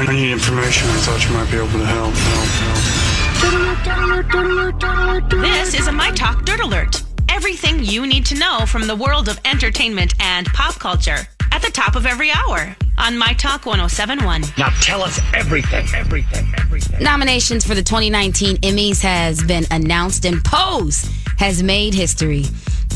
I need information. I thought you might be able to help. help, help. This is a My Talk Dirt Alert. Everything you need to know from the world of entertainment and pop culture at the top of every hour on My Talk 1071. Now tell us everything, everything, everything. Nominations for the 2019 Emmys has been announced and Pose has made history.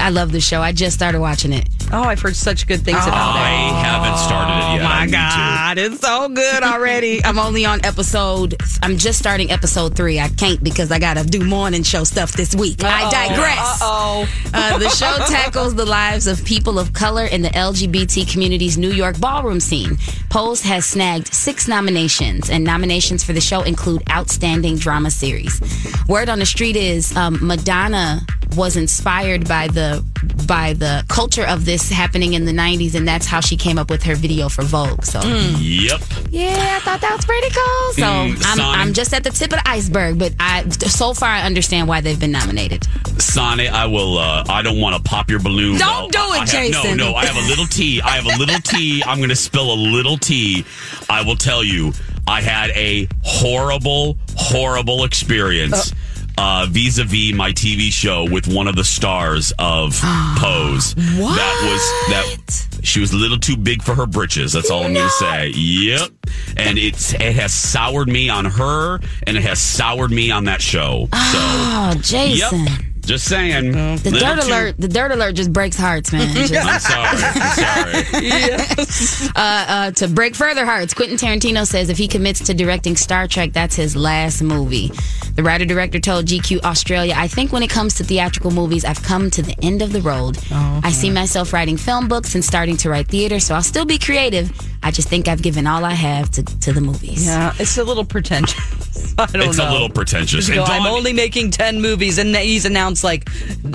I love the show. I just started watching it. Oh, I've heard such good things about it. I haven't started it yet. Oh I my need to. God, it's so good already. I'm only on episode. I'm just starting episode three. I can't because I gotta do morning show stuff this week. I digress. Uh-oh. Uh, the show tackles the lives of people of color in the LGBT community's New York ballroom scene. Pose has snagged six nominations, and nominations for the show include Outstanding Drama Series. Word on the street is um, Madonna was inspired by the by the culture of this happening in the 90s, and that's how she came up with her video for Vogue. So. Yep. Yeah, I thought that was pretty cool. So Mm, I'm, I'm just at the tip of the iceberg, but I so far I understand why they've been nominated. Sonny, I will. Uh, I don't want to pop your balloon. Don't do it, have- Jason. No, no. I have a little tea. I have a little tea. I'm going to spill a little tea. I will tell you, I had a horrible, horrible experience. Uh, Uh, vis-a-vis my TV show with one of the stars of Pose. What? That was that. She was a little too big for her britches. That's all I'm going to say. Yep. And it's it has soured me on her, and it has soured me on that show. So. Oh, Jason. Yep. Just saying. The Little dirt too- alert, the dirt alert just breaks hearts, man. Just- I'm sorry. I'm sorry. uh, to break further hearts, Quentin Tarantino says if he commits to directing Star Trek, that's his last movie. The writer director told GQ Australia, I think when it comes to theatrical movies, I've come to the end of the road. I see myself writing film books and starting to write theater, so I'll still be creative. I just think I've given all I have to, to the movies. Yeah, it's a little pretentious. I don't It's know. a little pretentious. Go, And I'm only making 10 movies, and he's announced like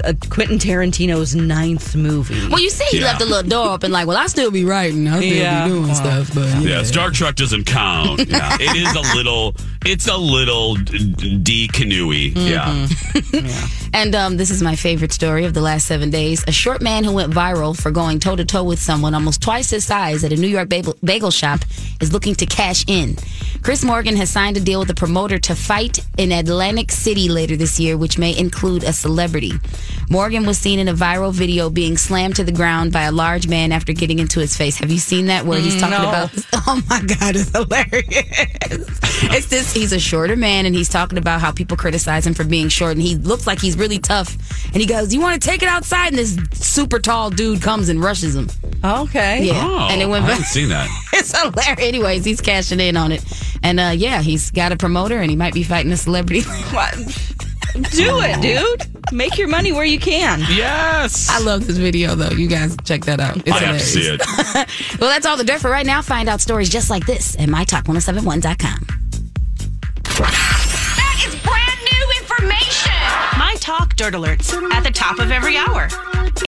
uh, Quentin Tarantino's ninth movie. Well, you see, he Yeah. left a little door open, like, well, I still be writing, I still Yeah. be doing stuff, but you Yeah. Star Trek doesn't count. Yeah, it is a little. It's a little d canoey. Yeah. And um, this is my favorite story of the last seven days. A short man who went viral for going toe to toe with someone almost twice his size at a New York bagel, bagel shop is looking to cash in. Chris Morgan has signed a deal with a promoter to fight in Atlantic City later this year, which may include a celebrity. Morgan was seen in a viral video being slammed to the ground by a large man after getting into his face. Have you seen that where he's mm, talking No. about? Oh my God, it's hilarious. it's this. He's a shorter man, and he's talking about how people criticize him for being short, and he looks like he's really tough. And he goes, "You want to take it outside?" And this super tall dude comes and rushes him. Okay. Yeah, Oh, and it went. I haven't seen that. It's hilarious. Anyways, he's cashing in on it, and uh, yeah, he's got a promoter, and he might be fighting a celebrity. Do it, dude. Make your money where you can. Yes. I love this video though. You guys check that out. It's I have to see it. Well, that's all the dirt for right now. Find out stories just like this at mytalk1071.com. That is brand new information. My Talk Dirt Alerts at the top of every hour.